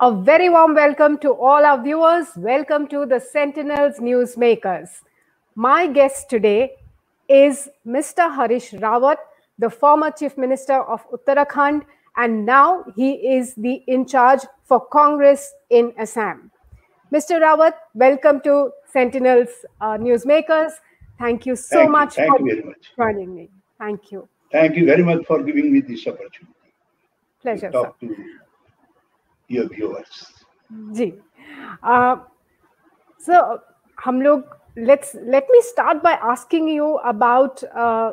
A very warm welcome to all our viewers. Welcome to the Sentinels Newsmakers. My guest today is Mr. Harish Rawat, the former Chief Minister of Uttarakhand, and now he is the in charge for Congress in Assam. Mr. Rawat, welcome to Sentinels uh, Newsmakers. Thank you so Thank you. much Thank for you very much. joining me. Thank you. Thank you very much for giving me this opportunity Pleasure, to sir. talk to your viewers. जी सो हम लोग let's let me start by asking you about uh,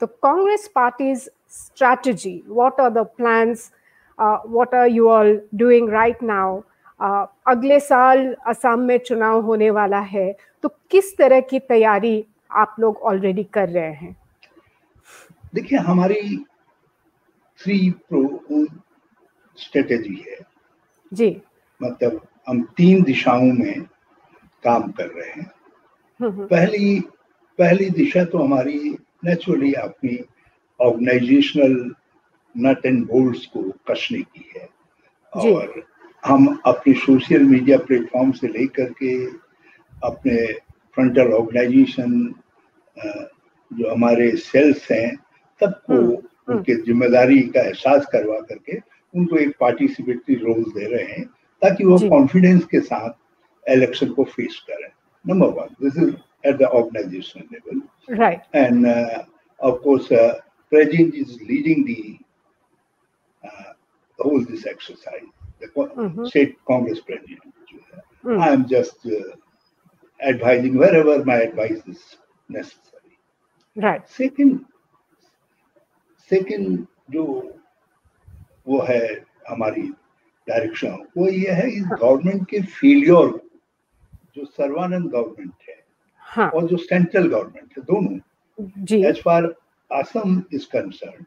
the Congress party's strategy. What are the plans? Uh, what are you all doing right now? Uh, अगले साल असम में चुनाव होने वाला है तो किस तरह की तैयारी आप लोग ऑलरेडी कर रहे हैं देखिए हमारी थ्री प्रो स्ट्रेटेजी है जी। मतलब हम तीन दिशाओं में काम कर रहे हैं। हम्म, हम्म, पहली पहली दिशा तो हमारी नेचुरली अपनी ऑर्गेनाइजेशनल नट एंड बोल्ट्स को कसने की है। और हम अपने सोशल मीडिया प्लेटफॉर्म से लेकर के अपने फ्रंटल ऑर्गेनाइजेशन जो हमारे सेल्स हैं सबको हम्म, उनके ज़िम्मेदारी का एहसास करवा करके उनको एक पार्टिसिपेटरी रोल दे रहे हैं ताकि वो जी। कॉन्फिडेंस के साथ इलेक्शन को फेस करें number one this is at the organizational level. right And uh, of course, uh, President is leading the uh, whole this exercise. The co- Mhm. state Congress president. Mm. I am just uh, advising wherever my advice is necessary. right Second, second जो वो है हमारी direction वो ये है इस government के failure जो सर्वानंद गवर्नमेंट है हाँ। और जो सेंट्रल गवर्नमेंट है दोनों। जी। As far Assam is concern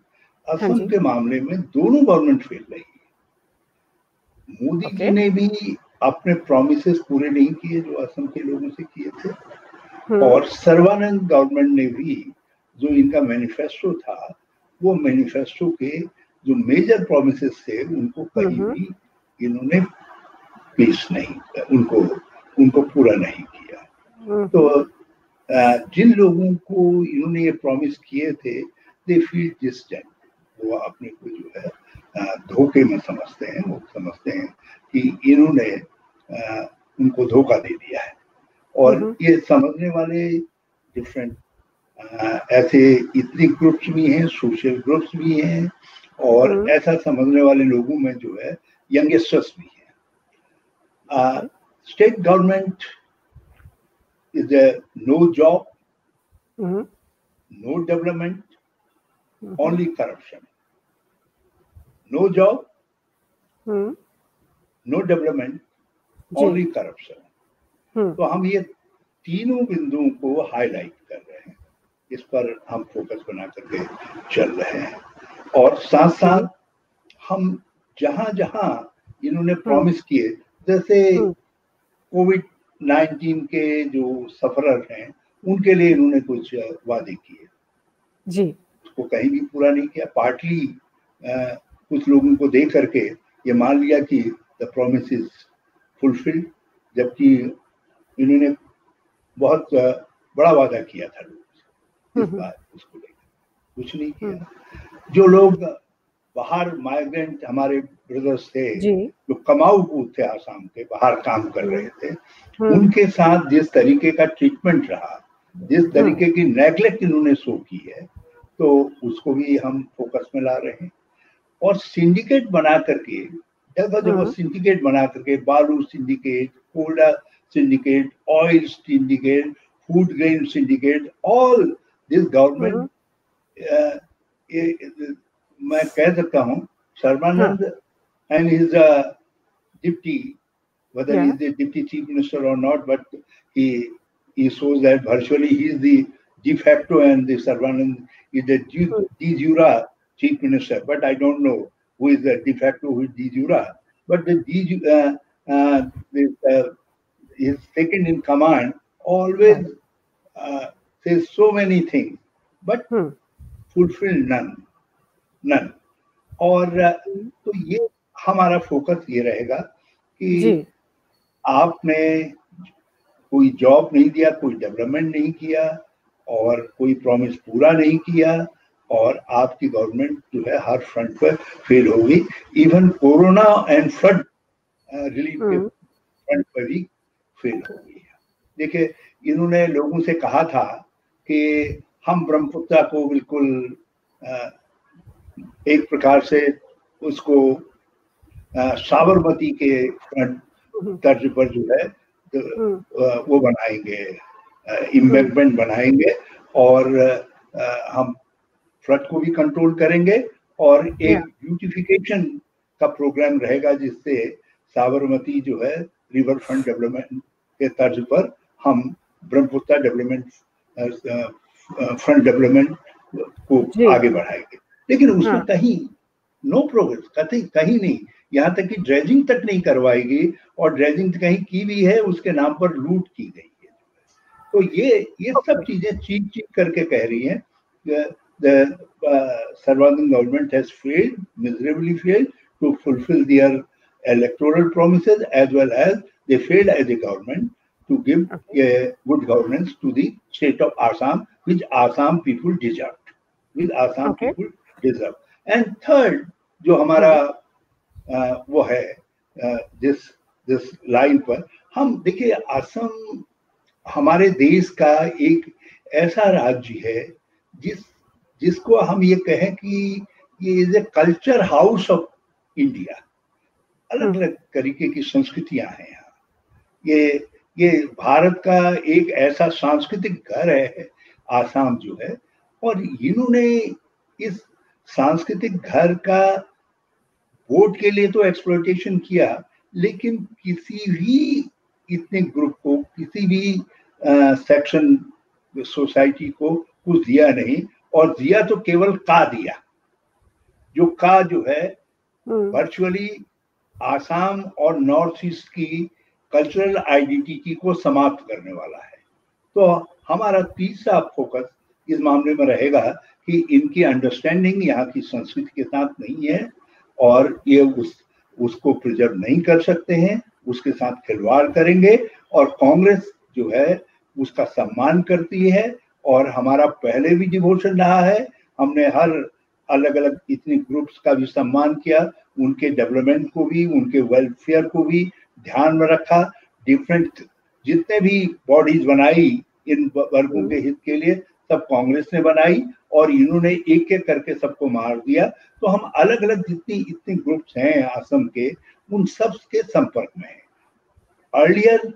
हाँ असम। के मामले में दोनों गवर्नमेंट फेल रही है। मोदी Okay. जी ने भी अपने प्रोमिस पूरे नहीं किए जो असम के लोगों से किए थे। हम्म, और सर्वानंद गवर्नमेंट ने भी जो इनका मैनिफेस्टो था वो मैनिफेस्टो के जो मेजर प्रोमिस थे उनको कहीं। भी इन्होंने पेश नहीं उनको उनको पूरा नहीं किया हम्म, तो जिन लोगों को इन्होंने ये प्रॉमिस किए थे दे फील डिस्टेंट वो अपने को जो है धोखे में समझते हैं वो समझते हैं कि इन्होंने उनको धोखा दे दिया है और। ये समझने वाले डिफरेंट ऐसे इतने ग्रुप्स भी हैं सोशल ग्रुप्स भी हैं और हम्म। ऐसा समझने वाले लोगों में जो है यंगस्टर्स भी हैं। State government is a no job no development only corruption no job no development only. Hmm, तो हम ये तीनों बिंदुओं को हाईलाइट कर रहे हैं। इस पर हम फोकस बना करके चल रहे हैं। और साथ साथ हम जहाँ जहाँ इन्होंने प्रॉमिस किए जैसे हम्म। कोविड 19 के जो सफरर हैं उनके लिए इन्होंने कुछ वादे किए। जी। उसको कहीं भी पूरा नहीं किया। पार्टली कुछ लोगों को दे करके ये मान लिया कि द प्रोमिस इज़ फुलफिल्ड जबकि इन्होंने बहुत बड़ा वादा किया था लोगों से। इस हम्म। बार उसको लेकर। कुछ नहीं किया। जो लोग बाहर माइग्रेंट हमारे ब्रदर्स थे जो। कमाऊ पूत थे आसाम के बाहर काम कर रहे थे हम्म, उनके साथ जिस तरीके का ट्रीटमेंट रहा जिस तरीके की नेग्लेक्ट इन्होंने शो की है तो उसको भी हम फोकस में ला रहे हैं। और सिंडिकेट बना करके जगह जगह हम्म। सिंडिकेट बना करके बालू syndicate कोल्डा syndicate oil syndicate food grain syndicate all this government मैं कह सकता हूँ Sarbananda and his deputy whether Yeah. he's the deputy chief minister or not, but he he shows that virtually he is the de facto and the Sarvanand is the de, Hmm. de jure chief minister. But I don't know who is the de facto, who is de jure. But the de ju- uh, uh, this, uh, his second in command always uh, says so many things, but hmm, Fulfill none, none. और तो ये हमारा focus ये रहेगा कि आपने कोई job नहीं दिया कोई डेवलपमेंट नहीं किया और कोई प्रॉमिस पूरा नहीं किया और आपकी गवर्नमेंट जो है हर फ्रंट पर फेल हो गई। Even corona and flood relief के फ्रंट पर भी फेल हो गई है। देखिए इन्होंने लोगों से कहा था कि हम ब्रह्मपुत्रा को बिल्कुल एक प्रकार से उसको साबरमती के तर्ज पर जो है तो वो बनाएँगे इम्बेकमेंट बनाएँगे और हम फ्लड को भी कंट्रोल करेंगे और एक ब्यूटिफिकेशन का प्रोग्राम रहेगा जिससे साबरमती जो है रिवर फ्रंट डेवलपमेंट के तर्ज पर हम ब्रह्मपुत्र डेवलपमेंट फ्रंट डेवलपमेंट को आगे बढ़ाएँगे। लेकिन उसमें हाँ. कहीं नो प्रोग्रेस कहीं कहीं नहीं। यहाँ तक कि ड्रेजिंग तक नहीं करवाएगी और ड्रेजिंग कहीं की भी है उसके नाम पर लूट की गई है। तो ये ये सब चीज़ें चीप चीप करके कह रही है। सर्वाधिक गवर्नमेंट है fail miserably fail to fulfil their electoral promise as well as they failed as a government to give good governance to the state of Assam which Assam people deserved. Which Assam okay. people deserve. And third, जो हमारा आ, वो है आ, जिस जिस line पर हम देखिए असम हमारे देश का एक ऐसा राज्य है जिस जिसको हम ये कहें कि ये is a culture house of India अलग अलग तरीके की संस्कृतियाँ हैं यहाँ ये ये भारत का एक ऐसा सांस्कृतिक घर है आसाम जो है और इन्होंने इस सांस्कृतिक घर का वोट के लिए तो एक्सप्लोटेशन किया लेकिन किसी भी इतने ग्रुप को किसी भी सेक्शन सोसाइटी को कुछ दिया नहीं और दिया तो केवल का दिया जो का जो है वर्चुअली हम्म। आसाम और नॉर्थ ईस्ट की कल्चरल आइडेंटिटी को समाप्त करने वाला है तो हमारा तीसरा फोकस इस मामले में रहेगा कि इनकी अंडरस्टैंडिंग यहाँ की संस्कृति के साथ नहीं है और ये उस, उसको प्रिजर्व नहीं कर सकते हैं, उसके साथ खिलवाड़ करेंगे और कांग्रेस जो है उसका सम्मान करती है और हमारा पहले भी डिवोशन रहा है। हमने हर अलग अलग इतने ग्रुप्स का भी सम्मान किया, उनके डेवलपमेंट को भी, उनके वेलफेयर को भी ध्यान में रखा। डिफरेंट जितने भी बॉडीज बनाई इन वर्गों के हित के लिए सब कांग्रेस ने बनाई और इन्होंने एक एक करके सबको मार दिया। तो हम अलग अलग जितनी इतने ग्रुप्स हैं असम के उन सब के संपर्क में हैं। अर्लियर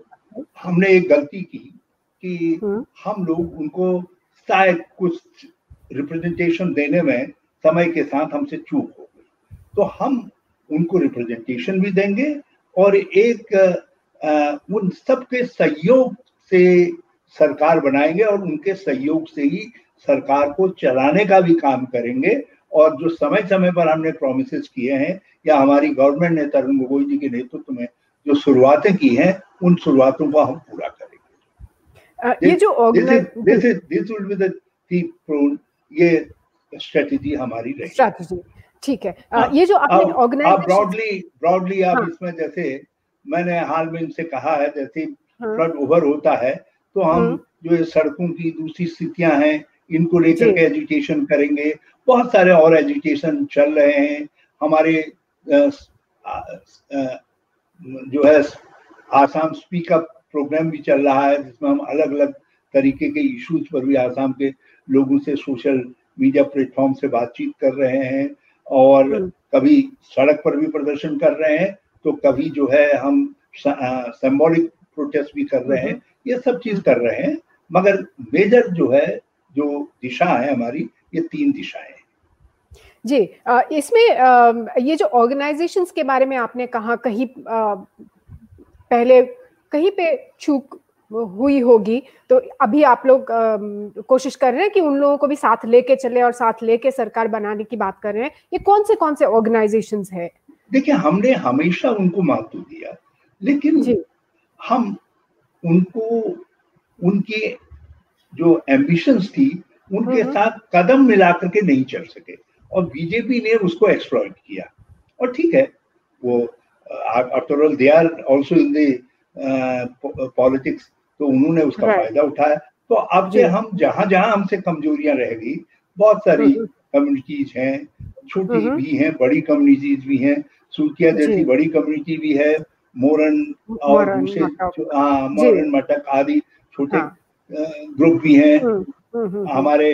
हमने एक गलती की कि हम्म। हम लोग उनको शायद कुछ रिप्रेजेंटेशन देने में समय के साथ हमसे चूक हो गई। तो हम उनको रिप्रेजेंटेशन भी देंगे और एक आ, उन सबके सहयोग से सरकार बनाएँगे और उनके सहयोग से ही सरकार को चलाने का भी काम करेंगे। और जो समय समय पर हमने प्रोमिस किए हैं या हमारी गवर्नमेंट ने तरुण गोगोई जी के नेतृत्व में जो शुरुआतें की हैं उन शुरुआतों को हम पूरा करें ये जो this is this will be the ये स्ट्रेटजी हमारी रहेगी। स्ट्रेटजी ठीक है। आ, ये जो आपने ऑर्गेनाइजेशन ब्रॉडली ब्रॉडली आप हाँ. इसमें जैसे मैंने हाल में इनसे कहा है जैसे फ्लड हाँ. ओवर होता है तो हम हम्म। जो सड़कों की दूसरी स्थितियाँ हैं इनको लेकर के एजुकेशन करेंगे बहुत सारे और एजुकेशन चल रहे हैं हमारे जो है आसाम स्पीकअप प्रोग्राम भी चल रहा है जिसमें हम अलग अलग तरीके के इश्यूज़ पर भी आसाम के लोगों से सोशल मीडिया प्लेटफॉर्म से बातचीत कर रहे हैं और हम्म। कभी सड़क पर भी प्रदर्शन कर रहे हैं तो कभी जो है हम सिंबॉलिक प्रोटेस्ट भी कर रहे हैं हम्म। ये सब चीज़ कर रहे हैं मगर मेजर जो है जो दिशा है हमारी ये तीन दिशाएँ जी इसमें ये जो ऑर्गेनाइजेशंस के बारे में आपने कहा कहीं पहले कहीं पे चूक हुई होगी तो अभी आप लोग कोशिश कर रहे हैं कि उन लोगों को भी साथ लेके चले और साथ लेके सरकार बनाने की बात कर रहे हैं? ये कौन से कौन से ऑर्गेनाइजेशंस है? देखिए हमने हमेशा उनको महत्व दिया लेकिन जी. हम उनको उनके जो एम्बिशंस थी उनके हम्म। साथ कदम मिला करके नहीं चल सके। और बीजेपी ने उसको एक्सप्लॉइट किया। और ठीक है वो after all they are also in the politics तो उन्होंने उसका. फ़ायदा उठाया। तो अब से हम जहाँ जहाँ हमसे कमजोरियाँ रह गई बहुत सारी कम्युनिटीज हैं छोटी भी हैं बड़ी कम्युनिटीज भी हैं सुर्खिया जैसी बड़ी कम्युनिटी भी है मोरन और दूसरे हाँ मोरन मटक आदि छोटे हाँ. ग्रुप भी हैं। हमारे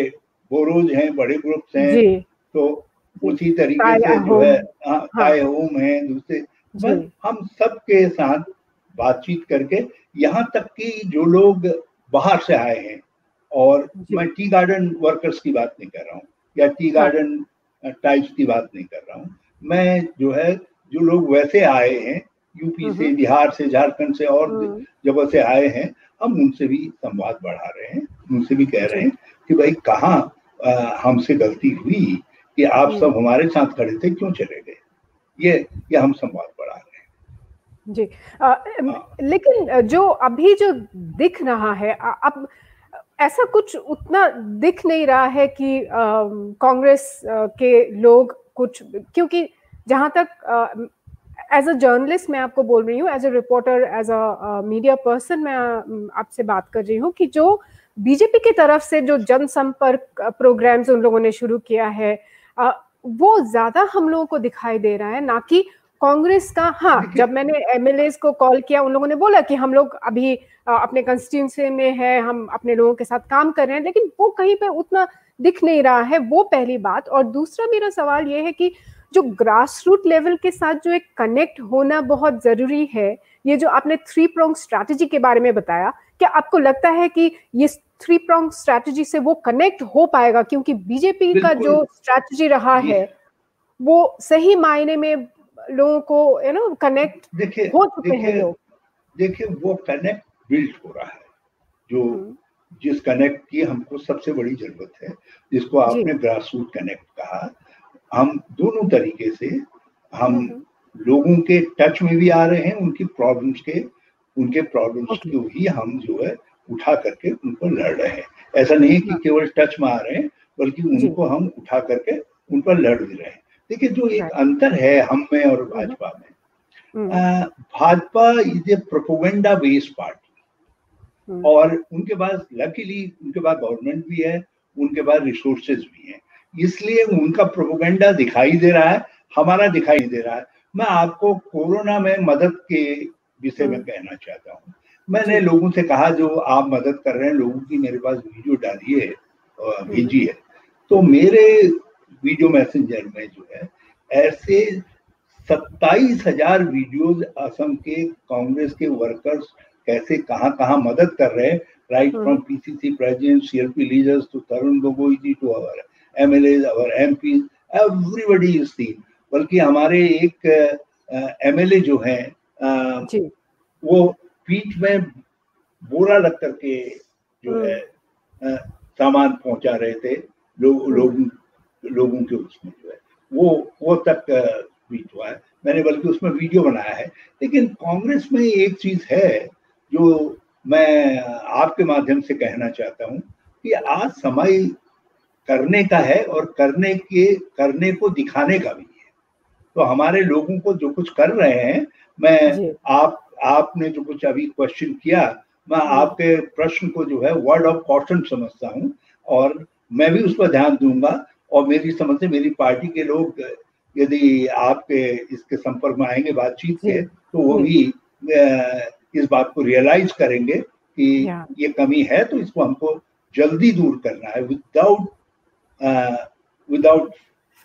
बोरोज हैं बड़े ग्रुप्स हैं। तो उसी तरीके से जो है काय होम हाँ। है दूसरे हम सबके साथ बातचीत करके यहाँ तक कि जो लोग बाहर से आए हैं और मैं टी गार्डन वर्कर्स की बात नहीं कर रहा हूँ या टी गार्डन टाइप्स की बात नहीं कर रहा हूँ। मैं जो है जो लोग वैसे आए हैं यूपी से बिहार से झारखंड से और जगह से आए हैं हम उनसे भी संवाद बढ़ा रहे हैं उनसे भी कह रहे हैं कि भाई कहाँ हमसे गलती हुई कि आप सब हमारे साथ खड़े थे क्यों चले गए? ये ये हम संवाद बढ़ा रहे हैं। जी। आ, हाँ। लेकिन जो अभी जो दिख रहा है अब ऐसा कुछ उतना दिख नहीं रहा है कि कांग्रेस के लोग कुछ क्योंकि जहाँ तक एज अ जर्नलिस्ट मैं आपको बोल रही हूँ as a reporter as a media person मैं आपसे बात कर रही हूँ कि जो बीजेपी की तरफ़ से जो जनसंपर्क प्रोग्राम्स उन लोगों ने शुरू किया है वो ज़्यादा हम लोगों को दिखाई दे रहा है ना कि कांग्रेस का। हाँ जब मैंने एमएलए को कॉल किया उन लोगों ने बोला कि हम लोग अभी अपने कंस्टिट्यूंसी में है हम अपने लोगों के साथ काम कर रहे हैं लेकिन वो कहीं पे उतना दिख नहीं रहा है वो पहली बात। और दूसरा मेरा सवाल ये है कि जो ग्रास रूट लेवल के साथ जो एक कनेक्ट होना बहुत ज़रूरी है ये जो आपने थ्री प्रोंग स्ट्रैटेजी के बारे में बताया क्या आपको लगता है कि ये थ्री प्रोंग स्ट्रैटेजी से वो कनेक्ट हो पाएगा? क्योंकि बीजेपी का जो स्ट्रैटेजी रहा है वो सही मायने में लोगों को यू नो कनेक्ट हो चुके हैं लोग। देखिए वो कनेक्ट बिल्ड हो रहा है। जो हम्म। जिस कनेक्ट की हमको सबसे बड़ी ज़रूरत है जिसको आपने ग्रास रूट कनेक्ट कहा हम दोनों तरीके से हम हम्म। लोगों के टच में भी आ रहे हैं उनकी प्रॉब्लम्स के उनके प्रॉब्लम्स को ही हम जो है उठा करके उनको लड़ रहे हैं ऐसा नहीं कि हाँ। केवल टच में आ रहे हैं बल्कि उनको हम उठा करके उन पर लड़ भी रहे हैं देखिए जो एक अंतर है हम में और हम्म। भाजपा में हम्म। Bhajpa is a propaganda based party और उनके पास लकीली उनके पास गवर्नमेंट भी है उनके पास रिसोर्सेज भी हैं इसलिए उनका प्रोपोगेंडा दिखाई दे रहा है हमारा दिखाई दे रहा है। मैं आपको कोरोना में मदद के विषय में हम्म। कहना चाहता हूँ। मैंने लोगों से कहा जो आप मदद कर रहे हैं लोगों की मेरे पास वीडियो डाली है हम्म। भेजी है तो मेरे वीडियो मैसेंजर में जो है ऐसे सत्ताईस हज़ार वीडियोज़ असम के कांग्रेस के वर्कर्स कैसे कहाँ कहाँ मदद कर रहे हैं। Right from PCC president CLP leaders to Tarun Gogoi ji to our MLA और एमपी एवरीबडी इज़ सीन बल्कि हमारे एक एमएलए जो है वो पीठ में बोरा लग करके जो हम्म। है सामान पहुँचा रहे थे लोग हम्म। लोग लोगों के उसमें जो है। वो वो तक ट्वीट हुआ है। मैंने बल्कि उसमें वीडियो बनाया है। लेकिन कांग्रेस में एक चीज़ है जो मैं आपके माध्यम से कहना चाहता हूँ कि आज समय करने का है और करने के करने को दिखाने का भी है। तो हमारे लोगों को जो कुछ कर रहे हैं मैं आप आपने जो कुछ अभी क्वेश्चन किया मैं आपके प्रश्न को जो है वर्ड ऑफ़ कॉटन समझता हूँ और मैं भी उस पर ध्यान दूँगा और मेरी समझ से मेरी पार्टी के लोग यदि आपके इसके संपर्क में आएँगे बातचीत से तो वो भी इस बात को रियलाइज़ करेंगे कि ये। कमी है तो इसको हमको जल्दी दूर करना है। Without without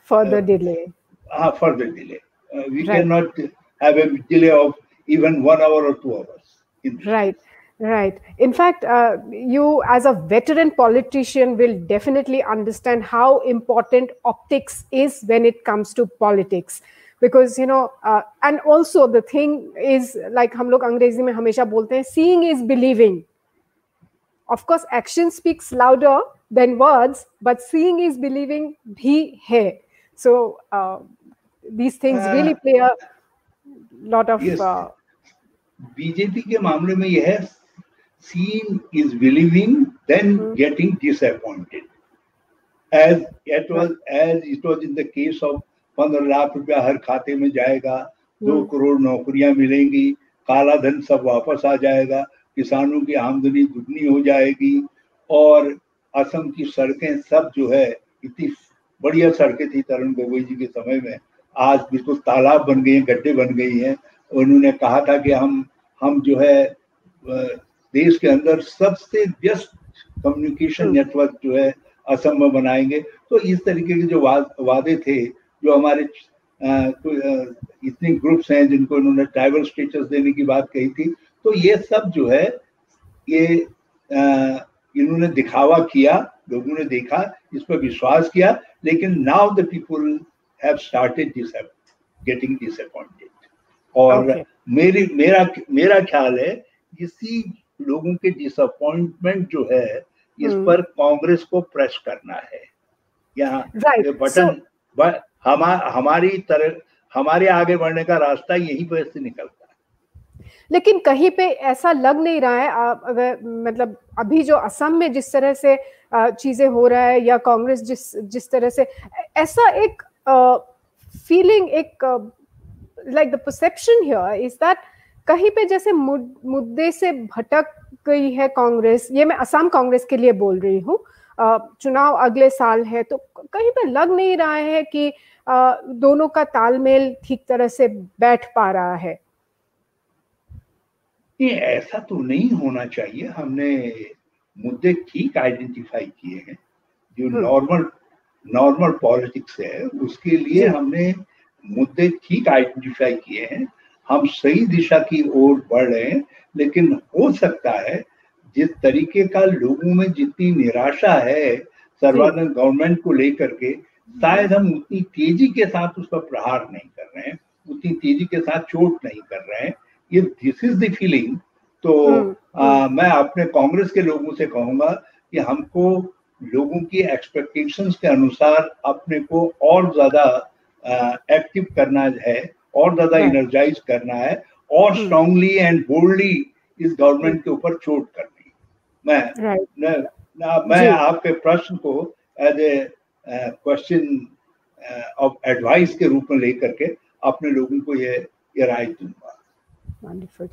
further uh, delay. Uh, further delay. Uh, we right. cannot have a delay of even one hour or two hours. Right. Right. In fact, uh, you as a veteran politician will definitely understand how important optics is when it comes to politics. Because, you know, uh, and also the thing is, like हम लोग अंग्रेजी में हमेशा बोलते हैं, seeing is believing. Of course, action speaks louder than words, but seeing is believing bhi hai. So uh, these things uh, really play a lot of. Yes. Uh, BJP के मामले में यह है seeing is believing, then mm-hmm. getting disappointed. As it was, as it was in the case of पंद्रह लाख रुपया हर खाते में जाएगा दो हम्म। करोड़ नौकरियाँ मिलेंगी काला धन सब वापस आ जाएगा किसानों की आमदनी दुगनी हो जाएगी और असम की सड़कें सब जो है इतनी बढ़िया सड़कें थी तरुण गोगोई जी के समय में। आज बिल्कुल तालाब बन गई हैं गड्ढे बन गई हैं। उन्होंने कहा था कि हम हम जो है देश के अंदर सबसे व्यस्त कम्युनिकेशन हम्म। नेटवर्क जो है असम में बनाएँगे। तो इस तरीके के जो वाद, वादे थे जो हमारे इतने ग्रुप्स हैं जिनको इन्होंने ट्राइबल स्टेटस देने की बात कही थी तो ये सब जो है ये इन्होंने दिखावा किया लोगों ने देखा इस पर विश्वास किया लेकिन now the people have started getting disappointed और Okay. मेरी मेरा मेरा ख्याल है इसी लोगों के डिसअपॉइंटमेंट जो है इस हम्म। पर कांग्रेस को प्रेस करना है यहाँ Right. बटन ब- हमा, हमारी तरह हमारे आगे बढ़ने का रास्ता यहीं पर से निकलता है लेकिन कहीं पे ऐसा लग नहीं रहा है अगर मतलब अभी जो असम में जिस तरह से चीज़ें हो रहा है या कांग्रेस जिस जिस तरह से, ऐसा एक फीलिंग एक like the perception here is that कहीं पे जैसे मुद- मुद्दे से भटक गई है कांग्रेस, ये मैं असम कांग्रेस के लिए बोल रही हूँ चुनाव अगले साल है तो कहीं पे लग नहीं रहा है कि दोनों का तालमेल ठीक तरह से बैठ पा रहा है। ये ऐसा तो नहीं होना चाहिए। हमने मुद्दे ठीक आइडेंटिफाई किए हैं। जो। नॉर्मल नॉर्मल पॉलिटिक्स है उसके लिए हमने मुद्दे ठीक आइडेंटिफाई किए हैं। हम सही दिशा की ओर बढ़ रहे हैं लेकिन हो सकता है जिस तरीके का लोगों में जितनी निराशा है सर्वानंद गवर्नमेंट को लेकर के शायद हम उतनी तेज़ी के साथ उस पर प्रहार नहीं कर रहे हैं उतनी तेज़ी के साथ चोट नहीं कर रहे हैं। ये दिस इज़ द फीलिंग तो हम्म, आ, मैं अपने कांग्रेस के लोगों से कहूँगा कि हमको लोगों की एक्सपेक्टेशंस के अनुसार अपने को और ज़्यादा एक्टिव करना है और ज़्यादा. एनर्जाइज करना है और हम्म। स्ट्रांगली एंड बोल्डली इस गवर्नमेंट के ऊपर चोट करनी। मैं न, न, मैं आपके प्रश्न को as a question of advice के रूप में लेकर के अपने लोगों को ये ये राय दूँगा। वंडरफुल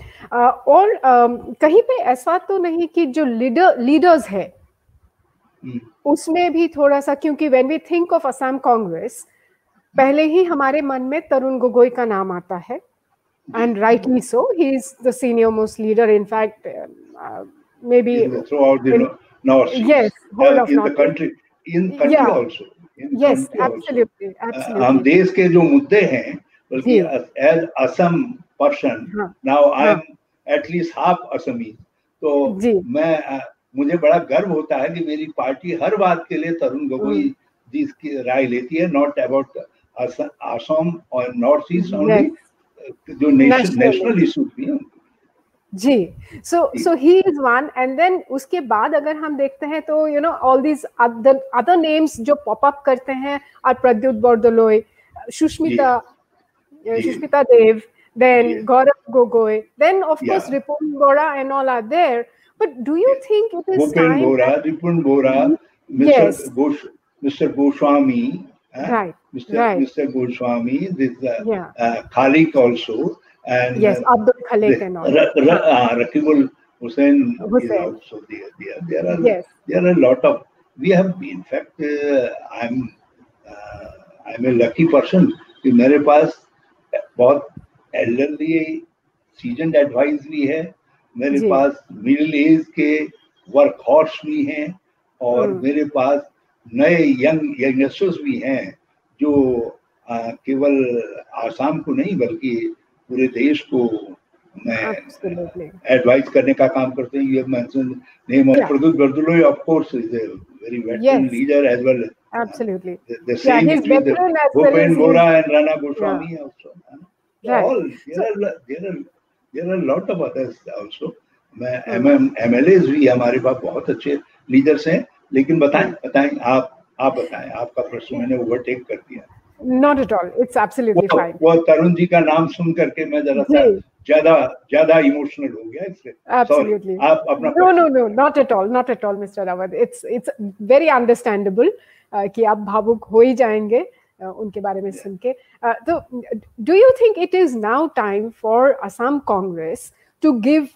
और अम, कहीं पे ऐसा तो नहीं कि जो लीडर लीडर्स है उसमें भी थोड़ा सा क्योंकि when we think of Assam Congress पहले ही हमारे मन में तरुण गोगोई का नाम आता है and rightly so he is the senior most leader in fact may be yes, whole uh, of in the North. country. In country Yeah. also. In yes country also. absolutely Uh, हम देश के जो मुद्दे हैं बल्कि as Assam person now I. Am at least half Assamese तो मैं मुझे बड़ा गर्व होता है कि मेरी पार्टी हर बात के लिए तरुण गोगोई हम्म। जी की राय लेती है नॉट अबाउट असम और नॉर्थ ईस्ट ओनली जो नेशनल इशू भी हैं जी। So so he is one and then उसके बाद अगर हम देखते हैं तो you know all these other other names जो पॉप अप करते हैं और Pradyut Bordoloi Sushmita Sushmita Dev then Yes. Gaurav Gogoi, then of course Yeah. Ripun Bora and all are there. But do you think it is Bhupen time? Bora, that- Ripun Bora, Mr. Yes. Gosh, Mr. Goswami, eh? Right. Mr. right. Mr. Goswami, this uh, Yeah. uh, Khalik also, and Yes, uh, Abdul Khalek the- and all. Ra- Ra- uh, Rakibul Hussain, Hussain. is also there. There, there are Yes. there are a lot of. We have, in fact, uh, I'm uh, I'm a lucky person कि मेरे पास बहुत elderly season advise भी है मेरे पास middle age के work horse भी हैं और मेरे पास नए यंग यंगस्टर्स भी हैं जो केवल आसाम को नहीं बल्कि पूरे देश को मैं एडवाइज करने का काम करते हैं। You mention name of course is a very veteran leader as well absolutely the same with Bhupen Bora and Rana Goswami also Right. All there so, are there are there are lot of others also. मैं M L भी हमारे पास बहुत अच्छे leaders हैं लेकिन बताएँ बताएँ आप आप बताएँ आपका प्रश्न मैंने ओवरटेक कर दिया Not at all. It's absolutely वो, fine. वो तरुण जी का नाम सुन करके मैं जरा सा। ज़्यादा ज़्यादा इमोशनल हो गया Absolutely. Sorry, आप अपना no, no, not at all, not at all, Mr. Rawat. It's it's very understandable uh, कि आप भावुक हो ही जाएँगे उनके बारे में सुन के तो do you think it is now time for Assam Congress to give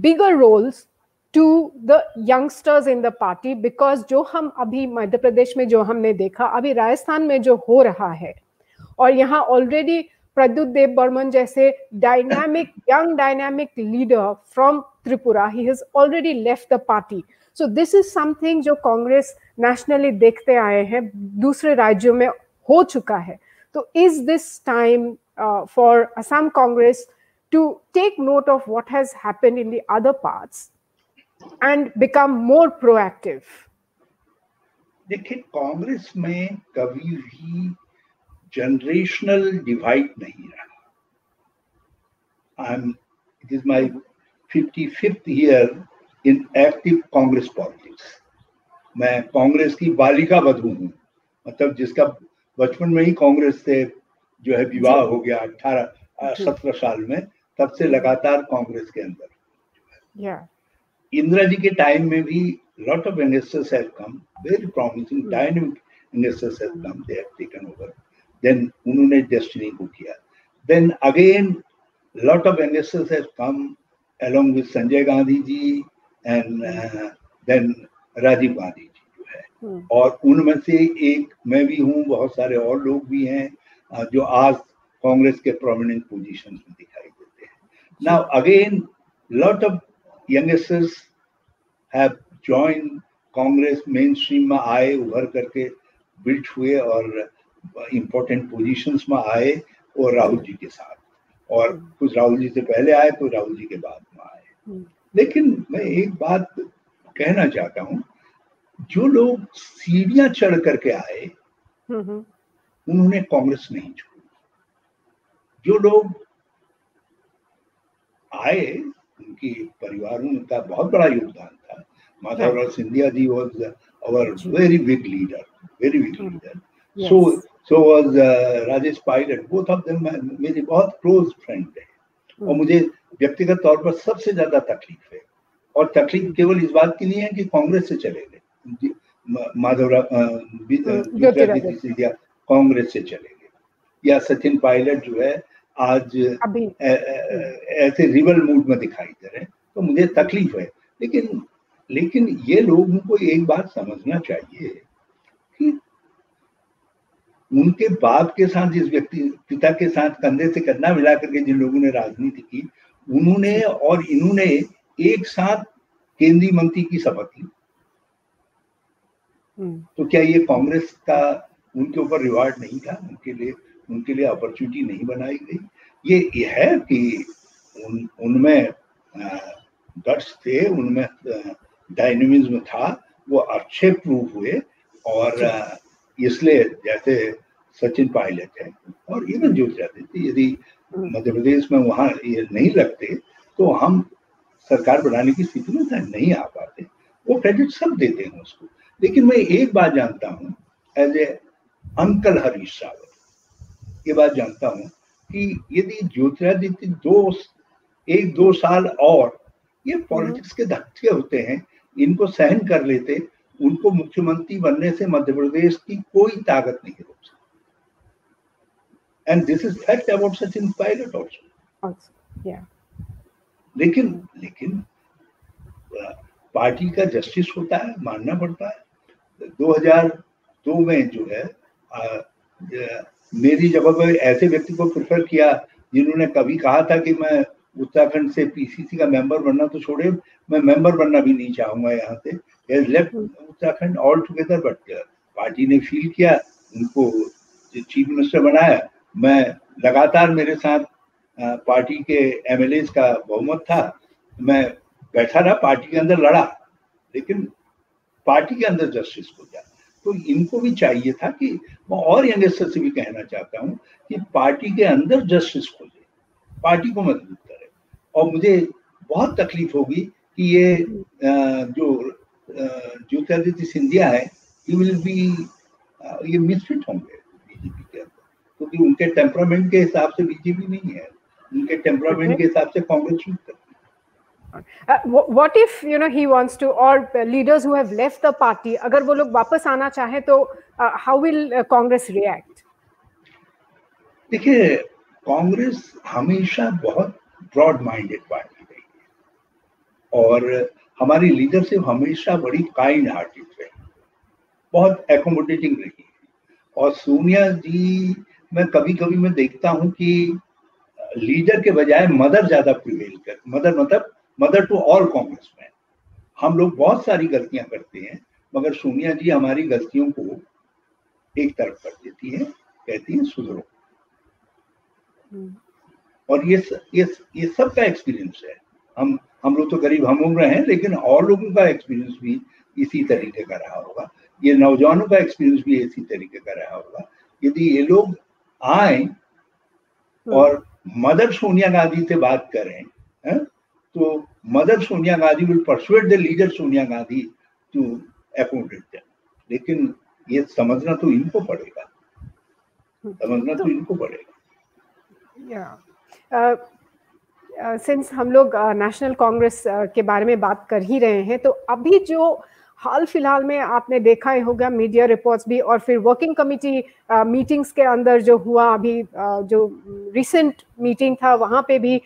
bigger roles to the youngsters in the party because जो हम अभी मध्य प्रदेश में जो हमने देखा अभी राजस्थान में जो हो रहा है और यहाँ ऑलरेडी प्रद्युत देव बर्मन जैसे dynamic young dynamic leader from Tripura he has already left the party so this is something जो कांग्रेस नेशनली देखते आए हैं, दूसरे राज्यों में हो चुका है। तो is this time for Assam Congress to take note of what has happened in the other parts and become more proactive देखिए कांग्रेस में कभी भी जनरेशनल डिवाइड नहीं रहा। I am it is my 55th year in active Congress politics मैं कांग्रेस की बालिका वधु हूँ। मतलब जिसका बचपन में ही कांग्रेस से जो है विवाह हो गया अठारह सत्रह साल में तब से लगातार कांग्रेस के अंदर। इंदिरा जी के टाइम में भी lot of investors have come very promising dynamic investors have come they have taken over then उन्होंने डेस्टिनी को किया। Then again lot of investors have come along with Sanjay Gandhi ji and uh, then Rajiv Gandhi ji जो है hmm. और उनमें से एक मैं भी हूँ बहुत सारे और लोग भी हैं जो आज कांग्रेस के प्रोमिनेंट पोजीशन में दिखाई देते हैं now again lot of youngsters have join Congress main stream में आए उभर करके बिल्ट हुए और इम्पोर्टेंट पोजीशंस में आए और राहुल जी के साथ और hmm. कुछ राहुल जी से पहले आए कुछ राहुल जी के बाद में आए hmm. लेकिन मैं एक बात कहना चाहता हूँ जो लोग सीढ़ियाँ चढ़ करके आए उन्होंने कांग्रेस नहीं छोड़ी। जो लोग आए उनकी परिवारों का बहुत बड़ा योगदान था। Madhavrao Scindia ji was our very big leader very big leader so so was Rajesh Pilot both of them मेरे बहुत क्लोज फ्रेंड है और मुझे व्यक्तिगत तौर पर सबसे ज़्यादा तकलीफ़ है। और तकलीफ़ केवल इस बात की नहीं है कि कांग्रेस से चले गए। माधवराव सिंधिया कांग्रेस से चले गए। या सचिन पायलट जो है आज ऐसे रिबल मूड में दिखाई दे रहे हैं। तो मुझे तकलीफ़ है। लेकिन लेकिन ये लोगों को एक बात समझना चाहिए कि उनके बाप के साथ जिस व्यक्ति पिता के साथ कंधे से कंधा मिला करके जिन लोगों ने राजनीति की उन्होंने और इन्होंने एक साथ केंद्रीय मंत्री की शपथ ली तो क्या ये कांग्रेस का उनके ऊपर रिवार्ड नहीं था? उनके लिए उनके लिए अपॉर्चुनिटी नहीं बनाई गई। ये ये है कि उन उनमें गट्स थे उनमें डायनेमिज्म था वो अच्छे प्रूव हुए और इसलिए जैसे सचिन पायलट है और इवन ज्योतिरादित्य यदि मध्य प्रदेश में वहाँ ये नहीं लगते तो हम सरकार बनाने की स्थिति में नहीं आ पाते। वो क्रेडिट सब देते हैं उसको। लेकिन मैं एक बात जानता हूँ as a uncle Harish Rawat ये बात जानता हूँ कि यदि ज्योतिरादित्य दो एक दो साल और ये पॉलिटिक्स के धक्के होते हैं इनको सहन कर लेते उनको मुख्यमंत्री बनने से मध्य प्रदेश की कोई ताकत नहीं रोक सकती। And this is fact about Sachin Pilot also लेकिन लेकिन पार्टी का जस्टिस होता है मानना पड़ता है। 2002 में जो है आ, मेरी जगह पर ऐसे व्यक्ति को प्रेफर किया जिन्होंने कभी कहा था कि मैं उत्तराखंड से पीसीसी का मेंबर बनना तो छोड़े मैं मेंबर बनना भी नहीं चाहूँगा यहाँ से। Left Uttarakhand all together but party ने फील किया उनको चीफ मिनिस्टर बनाया मैं लगातार मेरे साथ पार्टी के एमएलए का बहुमत था। मैं बैठा रहा पार्टी के अंदर लड़ा लेकिन पार्टी के अंदर जस्टिस हो गया तो इनको भी चाहिए था कि मैं और यंगस्टर से भी कहना चाहता हूँ कि पार्टी के अंदर जस्टिस खोजे। पार्टी को मज़बूत करे। और मुझे बहुत तकलीफ़ होगी कि ये जो ज्योतिरादित्य सिंधिया है ये विल बी ये मिसफिट होंगे बीजेपी के अंदर। क्योंकि उनके टेम्परामेंट के हिसाब से बीजेपी नहीं है। उनके टेम्परामेंट के हिसाब से कांग्रेस चूज़ करती Uh, what if you know he wants to or leaders who have left the party अगर वो लोग वापस आना चाहे तो how will uh, Congress react? देखिए कांग्रेस हमेशा बहुत ब्रॉड माइंडेड पार्टी रही है। और हमारी लीडरशिप हमेशा बड़ी काइंड हार्टेड रही। बहुत एकोमोडेटिंग रही। और सोनिया जी मैं कभी कभी मैं देखता हूँ कि लीडर के बजाय मदर ज़्यादा प्रिवेल कर मदर मतलब मदर टू ऑल कांग्रेस में हम लोग बहुत सारी गलतियाँ करते हैं मगर सोनिया जी हमारी गलतियों को एक तरफ़ कर देती है कहती है सुधरो। हम्म। और ये स, ये ये सबका एक्सपीरियंस है। हम हम लोग तो गरीब हम उम्र हैं लेकिन और लोगों का एक्सपीरियंस भी इसी तरीके का रहा होगा। ये नौजवानों का एक्सपीरियंस भी इसी तरीके का रहा होगा। यदि ये लोग आए हम्म। और मदर सोनिया गांधी से बात करें है? तो mother Sonia Gandhi will persuade the leader Sonia Gandhi to appointed लेकिन ये समझना तो इनको पड़ेगा। समझना तो, तो इनको पड़ेगा। या सिंस हम लोग नेशनल कांग्रेस के बारे में बात कर ही रहे हैं तो अभी जो हाल फ़िलहाल में आपने देखा ही होगा मीडिया रिपोर्ट्स भी और फिर वर्किंग कमेटी मीटिंग्स के अंदर जो हुआ अभी जो रिसेंट मीटिंग था, वहाँ पे भी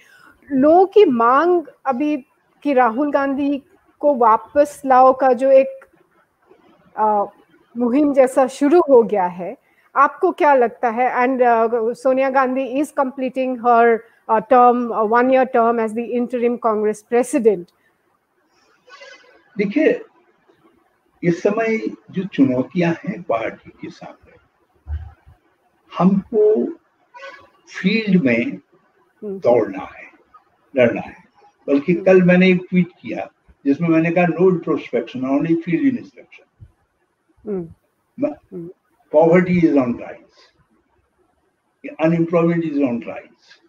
लोगों की मांग अभी कि राहुल गांधी को वापस लाओ का जो एक मुहिम जैसा शुरू हो गया है, आपको क्या लगता है? And Sonia Gandhi is completing her term one year term as the interim Congress president देखिए इस समय जो चुनौतियाँ हैं पार्टी के सामने हमको फ़ील्ड में हम्म। दौड़ना है लड़ना है। बल्कि हम्म। कल मैंने एक ट्वीट किया जिसमें मैंने कहा no introspection only field instruction poverty is on rise unemployment is on rise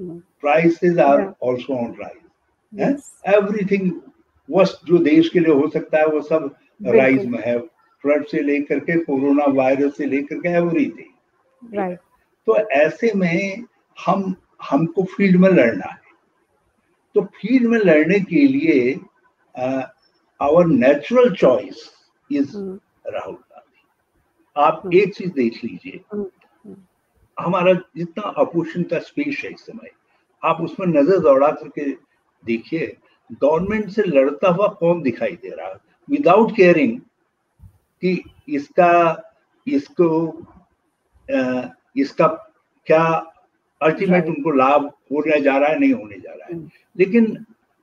prices are also on rise everything worst जो देश के लिए हो सकता है वो सब राइज में है। फ्लड से लेकर के कोरोना वायरस से लेकर के एवरीथिंग राइट तो ऐसे में हम हमको फ़ील्ड में लड़ना है। तो फ़ील्ड में लड़ने के लिए our natural choice is Rahul Gandhi. आप hmm. एक चीज़ देख लीजिए। hmm. हमारा जितना अपोजिशन का स्पेस है इस समय आप उसमें नज़र दौड़ा करके देखिए गवर्नमेंट से लड़ता हुआ कौन दिखाई दे रहा विदाउट केयरिंग कि इसका इसको इसका क्या अल्टीमेट उनको लाभ होने जा रहा है नहीं होने जा रहा है हम्म। लेकिन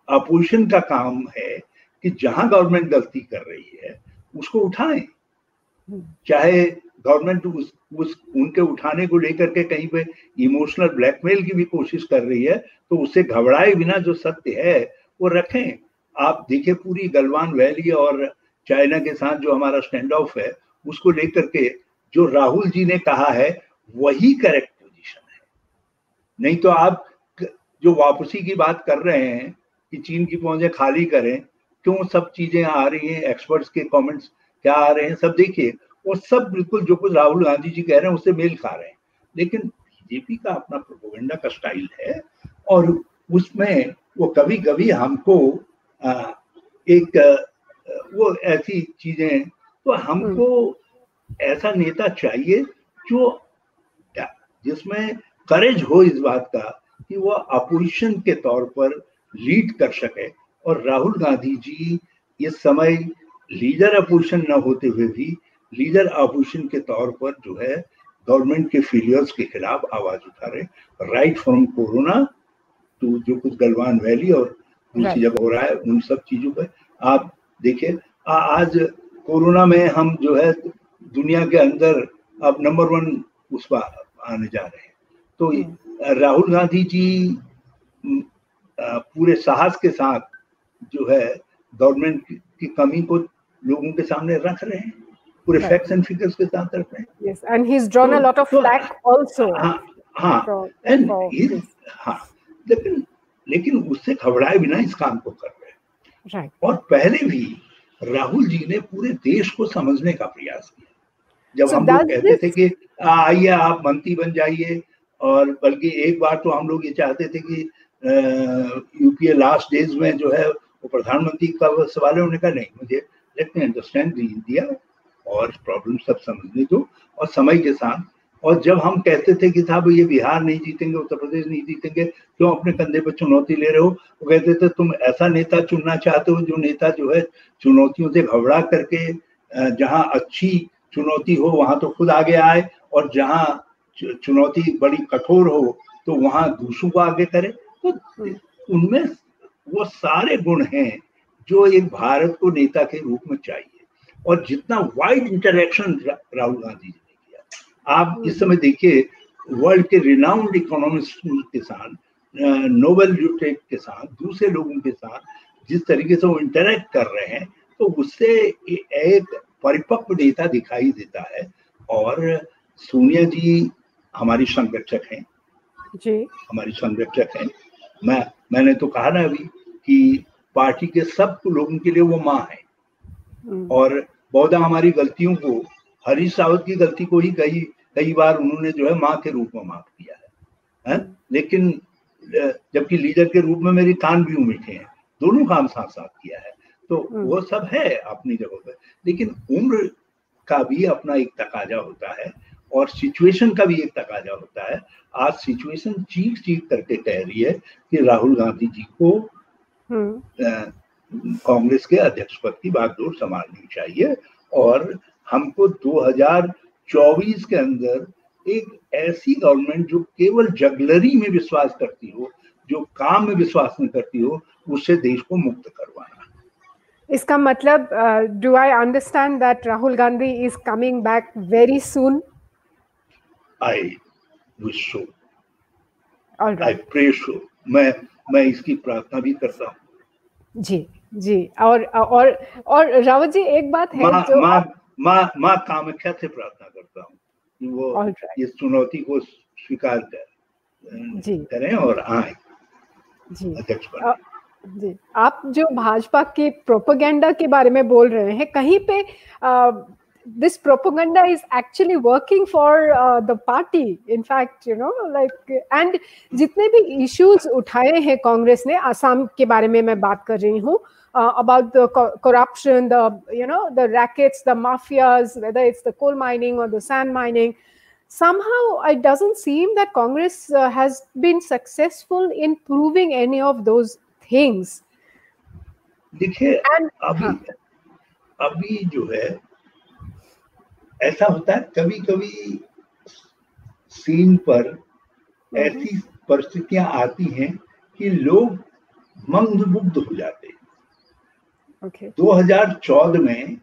अपोजिशन का काम है कि जहाँ गवर्नमेंट गलती कर रही है उसको उठाएँ हम्म। चाहे गवर्नमेंट उस, उस उनके उठाने को लेकर के कहीं पे इमोशनल ब्लैकमेल की भी कोशिश कर रही है तो उससे घबराए बिना जो सत्य है, वो रखें। आप देखिए पूरी गलवान वैली और चाइना के साथ जो हमारा स्टैंड ऑफ़ है, उसको लेकर के जो राहुल जी ने कहा है, वही करेक्ट पोजीशन है। नहीं तो आप जो वापसी की बात कर रहे हैं कि चीन की पहुँचे खाली करें, क्यों सब चीज़ें आ रही हैं एक्सपर्ट्स के कमेंट्स क्या आ रहे हैं, सब देखिए। वो सब बिल्कुल जो कुछ राहुल गांधी जी कह रहे हैं उससे मेल खा रहे हैं। लेकिन बीजेपी का अपना प्रोपोगंडा का स्टाइल है और उसमें वो कभी कभी हमको एक वो ऐसी चीज़ें तो हमको ऐसा नेता चाहिए जो जिसमें करेज हो इस बात का कि वो अपोजिशन के तौर पर लीड कर सके। और राहुल गांधी जी इस समय लीडर अपोजिशन न होते हुए भी लीडर अपोजिशन के तौर पर जो है गवर्नमेंट के फेलियर्स के खिलाफ आवाज़ उठा रहे राइट फ्रॉम कोरोना टू जो कुछ गलवान वैली और दूसरी जगह हो रहा है उन सब चीज़ों पर आप देखिए आज कोरोना में हम जो है दुनिया के अंदर अब नंबर वन उस पर आने जा रहे हैं। तो हम्म। राहुल गांधी जी पूरे साहस के साथ जो है गवर्नमेंट की कमी को लोगों के सामने रख रहे हैं। पूरे फैक्ट्स एंड फिगर्स के साथ रख रहे हैं yes and he is drawn a lot of flak also हाँ हाँ एंड हाँ लेकिन लेकिन उससे घबराए बिना इस काम को कर रहे हैं। और पहले भी राहुल जी ने पूरे देश को समझने का प्रयास किया। जब so हम लोग कहते थे कि आइए आप मंत्री बन जाइए। और बल्कि एक बार तो हम लोग ये चाहते थे कि यूपीए लास्ट डेज़ में जो है वो प्रधानमंत्री का सवाल है उन्होंने कहा नहीं मुझे लेट मी अंडरस्टैंड इंडिया और प्रॉब्लम सब समझने दो और समय के साथ। और जब हम कहते थे कि साहब, ये बिहार नहीं जीतेंगे, उत्तर प्रदेश नहीं जीतेंगे, क्यों अपने कंधे पर चुनौती ले रहे हो? वो कहते थे, तुम ऐसा नेता चुनना चाहते हो, जो नेता जो है चुनौतियों से घबरा करके जहाँ अच्छी चुनौती हो, वहाँ तो खुद आगे आए और जहाँ चुनौती बड़ी कठोर हो तो वहाँ दूसरों को आगे करे। तो उनमें वो सारे गुण हैं, जो एक भारत को नेता के रूप में चाहिए। और जितना वाइड इंटरेक्शन राहुल गांधी जी ने किया। आप इस समय देखिए वर्ल्ड के रिनाउंड इकोनॉमिस्ट के साथ नोबेल ल्यूटेक के साथ दूसरे लोगों के साथ जिस तरीके से वो इंटरेक्ट कर रहे हैं तो उससे एक परिपक्व नेता दिखाई देता है। और सोनिया जी हमारी संरक्षक हैं। जी। हमारी संरक्षक हैं। मैं मैंने तो कहा ना अभी कि पार्टी के सब लोगों के लिए वो माँ है। हम्म। और बहुधा हमारी गलतियों को हरीश रावत की गलती को ही कई कई बार उन्होंने जो है माँ के रूप में माफ़ किया है, है? लेकिन जबकि लीडर के रूप में मेरी कान भी उमिठे हैं दोनों काम साथ साथ किया है तो हम्म। वो सब है अपनी जगह पर लेकिन उम्र का भी अपना एक तकाजा होता है और सिचुएशन का भी एक तकाजा होता है आज सिचुएशन चीख चीख करके कह रही है कि राहुल गांधी जी को हम्म। कांग्रेस के अध्यक्ष पद की बागडोर संभालनी चाहिए और हमको 2024 के अंदर एक ऐसी गवर्नमेंट जो केवल जगलरी में विश्वास करती हो जो काम में विश्वास नहीं करती हो उससे देश को मुक्त करवाना। इसका मतलब do I understand that Rahul Gandhi is coming back very soon I wish so I pray so मैं मैं इसकी प्रार्थना भी करता हूँ। जी। जी और और और रावत जी एक बात है मा, जो माँ माँ माँ कामाख्या से प्रार्थना करता हूँ कि वो इस चुनौती को स्वीकार कर जी। करें और आए। जी। अध्यक्ष जी। आप जो भाजपा के प्रोपोगेंडा के बारे में बोल रहे हैं कहीं पे this propaganda is actually working for uh, the party in fact you know like and जितने भी issues उठाए हैं कांग्रेस ने आसाम के बारे में मैं बात कर रही हूँ uh, about the co corruption the you know the rackets the mafias whether it's the coal mining or the sand mining somehow it doesn't seem that congress uh, has been successful in proving any of those things देखिए अभी हाँ. अभी जो है ऐसा होता है कभी कभी सीन पर। ऐसी परिस्थितियाँ आती हैं कि लोग मंदमुग्ध हो जाते हैं okay. 2014 में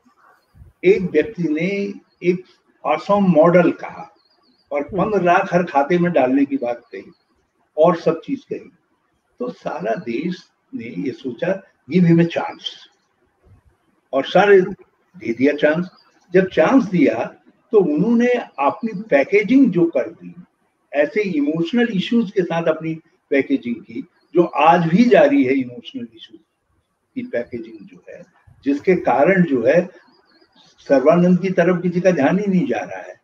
एक व्यक्ति ने एक असम मॉडल कहा और हम्म। पंद्रह लाख हर खाते में डालने की बात कही और सब चीज़ कही तो सारा देश ने ये सोचा गिव हिम ए चांस और सारे दे दिया चांस जब चांस दिया तो उन्होंने अपनी पैकेजिंग जो कर दी, ऐसे इमोशनल इश्यूज़ के साथ अपनी पैकेजिंग की, जो आज भी जारी है इमोशनल इश्यूज़ की पैकेजिंग जो है, जिसके कारण जो है, सर्वानंद की तरफ़ किसी का ध्यान ही नहीं जा रहा है।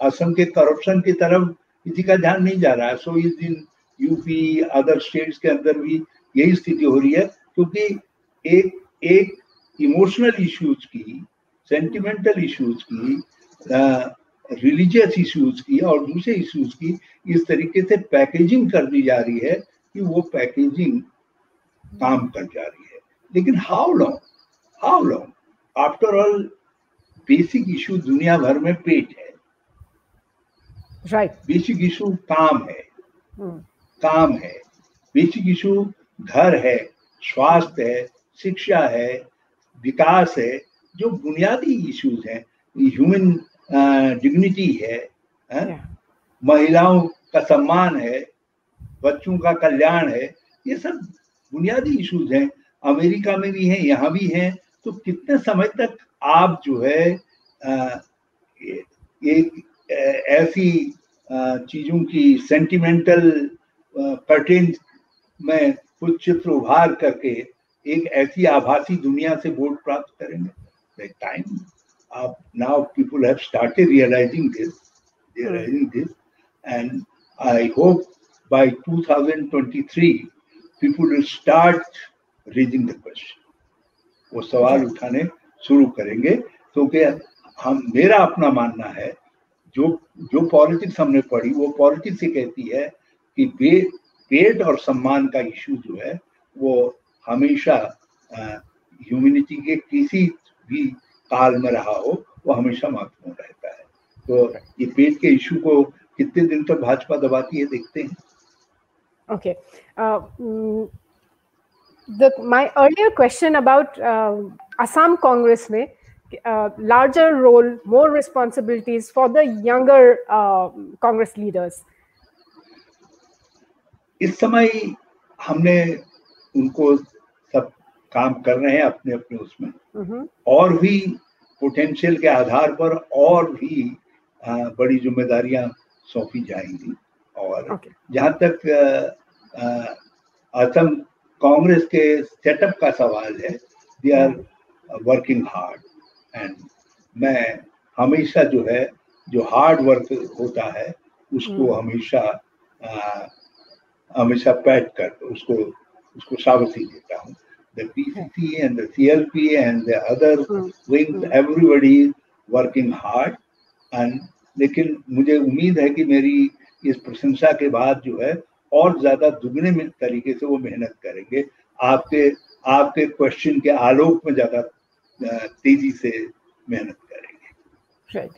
असम के करप्शन की तरफ़ किसी का ध्यान नहीं जा रहा है। सो इस दिन यूपी अदर स्टेट्स के अंदर भी यही स्थिति हो रही है, क्योंकि एक एक इमोशनल इश्यूज़ की सेंटिमेंटल इश्यूज़ की रिलीजियस इश्यूज़ की और दूसरे इश्यूज़ की इस तरीके से पैकेजिंग कर दी जा रही है कि वो पैकेजिंग काम कर जा रही है। लेकिन how long how long after all basic issue दुनिया भर में पेट है। राइट बेसिक इशू काम है। Hmm. काम है। बेसिक इशू घर है स्वास्थ्य है शिक्षा है विकास है जो बुनियादी इश्यूज़ हैं ह्यूमन डिग्निटी है, है? महिलाओं का सम्मान है बच्चों का कल्याण है ये सब बुनियादी इश्यूज़ हैं। अमेरिका में भी हैं यहाँ भी हैं तो कितने समय तक आप जो है एक ऐसी चीज़ों की सेंटिमेंटल कर्टेन में कुछ चित्र उभार करके एक ऐसी आभासी दुनिया से वोट प्राप्त करेंगे? Time uh, now people have started realizing this. Mm. realizing this, and I hope by 2023 people will start raising the question. वो सवाल उठाने शुरू करेंगे क्योंकि हम मेरा अपना मानना है जो जो पॉलिटिक्स हमने पढ़ी वो पॉलिटिक्स ये कहती है कि पेट और सम्मान का इशू जो है वो हमेशा ह्यूमैनिटी के किसी भी काल में रहा हो वो हमेशा महत्वपूर्ण रहता है। तो ये पेट के इशू को कितने दिन तक तो भाजपा दबाती है देखते हैं। Okay my earlier question about Assam Congress में larger role more responsibilities for the younger Congress leaders इस समय हमने उनको काम कर रहे हैं अपने अपने उसमें mm-hmm. और भी पोटेंशियल के आधार पर और भी बड़ी जिम्मेदारियाँ सौंपी जाएँगी और okay. जहाँ तक असम कांग्रेस के सेटअप का सवाल है they are working hard and मैं हमेशा जो है जो हार्ड वर्क होता है उसको hmm. हमेशा आ, हमेशा पैट कर उसको उसको शाबाशी देता हूँ the PCC and the CLP and the other mm. wings, everybody is working hard. And लेकिन मुझे उम्मीद है कि मेरी इस प्रशंसा के बाद जो है और ज़्यादा दुगने में तरीके से वो मेहनत करेंगे। आपके आपके क्वेश्चन के आलोक में ज़्यादा तेज़ी से मेहनत करेंगे।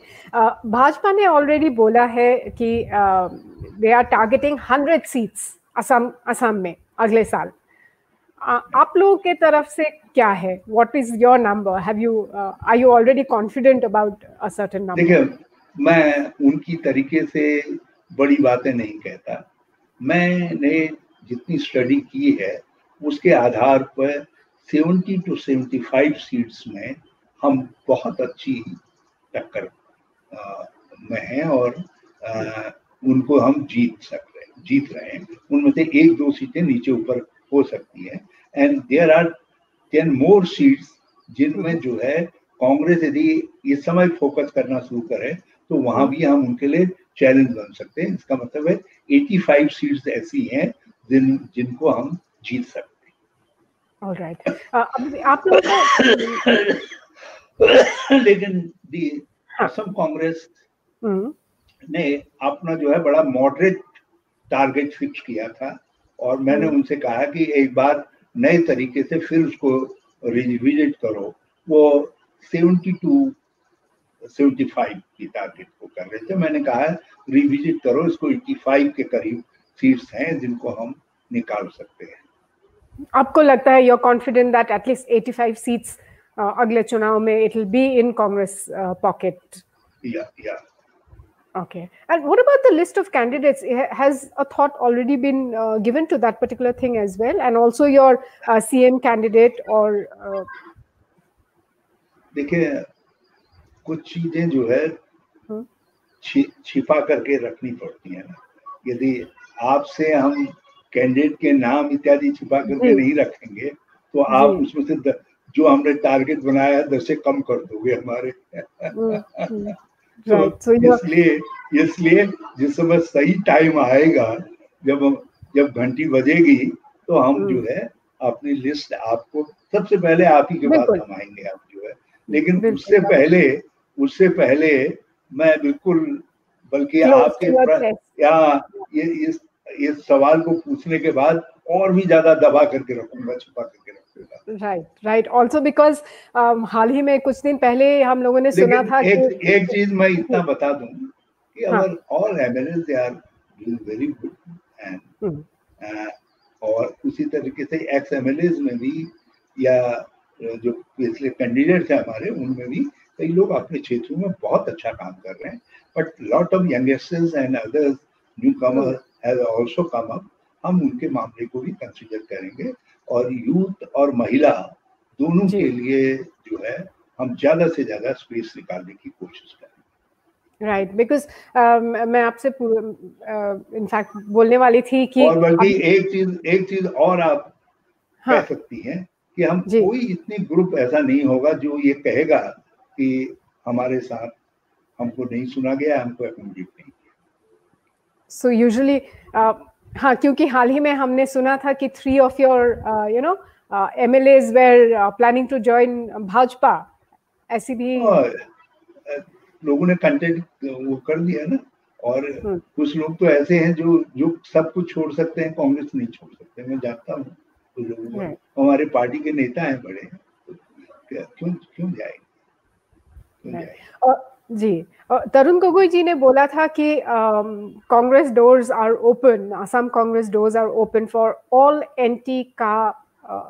भाजपा ने ऑलरेडी बोला है कि they are targeting hundred seats Assam Assam में अगले साल। आप लोगों के तरफ़ से क्या है? What is your number have you are you already confident about a certain number देखिए मैं उनकी तरीके से बड़ी बातें नहीं कहता। मैंने जितनी स्टडी की है उसके आधार पर 70 टू 75 सीट्स में हम बहुत अच्छी टक्कर में हैं और आ, उनको हम जीत सक रहे जीत रहे हैं। उनमें से एक दो सीटें नीचे ऊपर हो सकती है। And there are ten more seats जिनमें जो है कांग्रेस यदि इस समय फोकस करना शुरू करे तो वहाँ भी हम उनके लिए चैलेंज बन सकते हैं। इसका मतलब है 85 सीट्स ऐसी हैं जिन जिनको हम जीत सकते हैं। ऑलराइट uh, आप लोग लेकिन दी असम कांग्रेस हम्म। ने अपना जो है बड़ा मॉडरेट टारगेट फिक्स किया था। और मैंने हम्म। उनसे कहा कि एक बार नए तरीके से फिर उसको रिविजिट करो। वो 72 75 की टारगेट को कर रहे थे। मैंने कहा रिविजिट करो इसको 85 के करीब सीट्स हैं जिनको हम निकाल सकते हैं। आपको लगता है you are confident that at least 85 seats अगले चुनाव में it will be in Congress pocket या या Okay. And what about the list of candidates? Has a thought already been uh, given to that particular thing as well? And also your uh, CM candidate or. Uh... देखिए कुछ चीज़ें जो है हम्म। छि, छिपा करके रखनी पड़ती है ना यदि आपसे हम कैंडिडेट के नाम इत्यादि छिपा करके नहीं रखेंगे तो आप उसमें से जो हमने टारगेट बनाया है दस से कम कर दोगे हमारे हम्म, हम्म। तो इसलिए इसलिए जिस समय सही टाइम आएगा जब जब घंटी बजेगी तो हम जो हम्म। है अपनी लिस्ट आपको सबसे पहले आप ही के पास हम आएँगे आप जो है लेकिन उससे पहले उससे पहले मैं बिल्कुल बल्कि आपके यहाँ ये इस इस सवाल को पूछने के बाद और भी ज़्यादा दबा करके रखूँगा छुपा करके राइट राइट आल्सो बिकॉज़ हाल ही में कुछ दिन पहले हम लोगों ने सुना था एक, कि एक चीज़ मैं इतना बता दूँ कि अगर all MLA they are doing very good and और उसी तरीके से एक्स एमएलए में भी या जो पिछले कैंडिडेट हैं हमारे उनमें भी कई लोग अपने क्षेत्रों में बहुत अच्छा काम कर रहे हैं। But lot of youngsters and others newcomer has also come up हम उनके मामले को भी कंसिडर करेंगे। और यूथ और महिला दोनों के लिए जो है हम ज़्यादा से ज़्यादा स्पेस निकालने की कोशिश करें राइट right, बिकॉज़ uh, मैं आपसे इनफैक्ट uh, बोलने वाली थी कि और बल्कि एक चीज़ एक चीज़ और आप हाँ, कह सकती हैं कि हम कोई इतनी ग्रुप ऐसा नहीं होगा जो ये कहेगा कि हमारे साथ हमको नहीं सुना गया हमको एकोमोडेट नहीं किया। सो यूजुअली हाँ क्योंकि हाल ही में हमने सुना था कि three of your you know M L As were planning to join Bhajpa. ऐसी भी लोगों ने कंटेंट वो कर दिया ना और हम्म। कुछ लोग तो ऐसे हैं जो जो सब कुछ छोड़ सकते हैं कांग्रेस नहीं छोड़ सकते मैं जानता हूँ। तो लोग हमारे पार्टी के नेता हैं बड़े तो क्यों क्यों जाएँगे? क्यों जाएँगे? जी तरुण गोगोई जी ने बोला था कि Congress doors are open Assam Congress doors are open for all anti का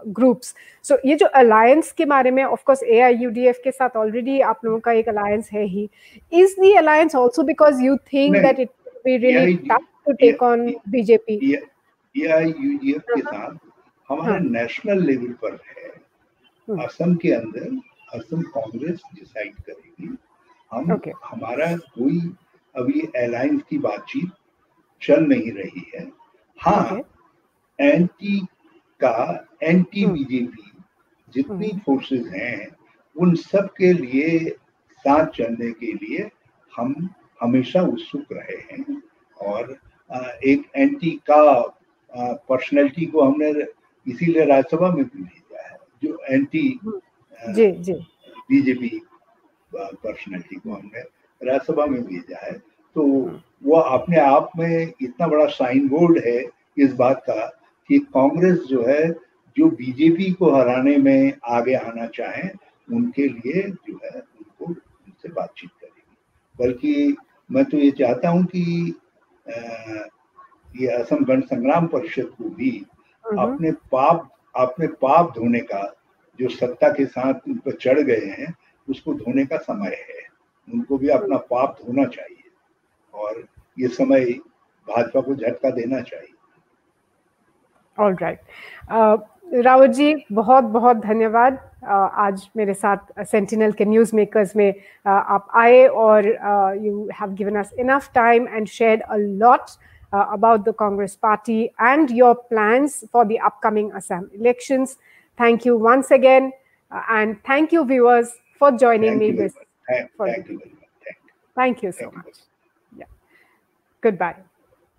ग्रुप्स सो ये जो अलायंस के बारे में ऑफ़ कोर्स एआईयूडीएफ के साथ ऑलरेडी आप लोगों का एक अलायंस है ही is the alliance also because you think that it be really tough to take on BJP AIUDF के हाँ। साथ हमारा नेशनल हाँ। लेवल पर है हाँ। असम के अंदर असम कांग्रेस डिसाइड करेगी हम okay. हमारा कोई अभी अलायंस की बातचीत चल नहीं रही है हाँ okay. एंटी का एंटी बीजेपी हम्म। जितनी फोर्सेस हम्म। हैं उन सब के लिए साथ चलने के लिए हम हमेशा उत्सुक रहे हैं और एक एंटी का पर्सनैलिटी को हमने इसीलिए राज्यसभा में भी भेजा है जो एंटी। जी जी बीजेपी पर्सनैलिटी को हमने राज्यसभा में भेजा है। तो वो अपने आप में इतना बड़ा साइन बोर्ड है इस बात का कि कांग्रेस जो है जो बीजेपी को हराने में आगे आना चाहें उनके लिए जो है उनको उनसे बातचीत करेगी। बल्कि मैं तो ये चाहता हूँ कि ये असम गण संग्राम परिषद को भी अपने पाप अपने पाप धोने का जो सत्ता के साथ उन पर चढ़ गए हैं उसको धोने का समय है। उनको भी अपना पाप धोना चाहिए और ये समय भाजपा को झटका देना चाहिए। All right uh, Rawat ji बहुत बहुत धन्यवाद। Uh, आज मेरे साथ सेंटिनल के न्यूज़ मेकर्स में uh, आप आए और you have given us enough time and share a lot about the Congress party and your plans for the upcoming Assam elections. Thank you once again and thank you viewers, for joining thank me. This, thank, thank, you. Thank you so much. Yeah. Goodbye.